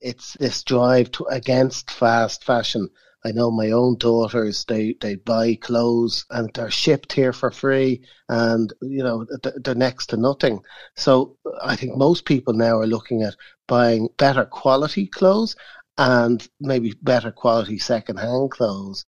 it's this drive to, against fast fashion. I know my own daughters, they, they buy clothes and they're shipped here for free and, you know, they're next to nothing. So I think most people now are looking at buying better quality clothes and maybe better quality second-hand clothes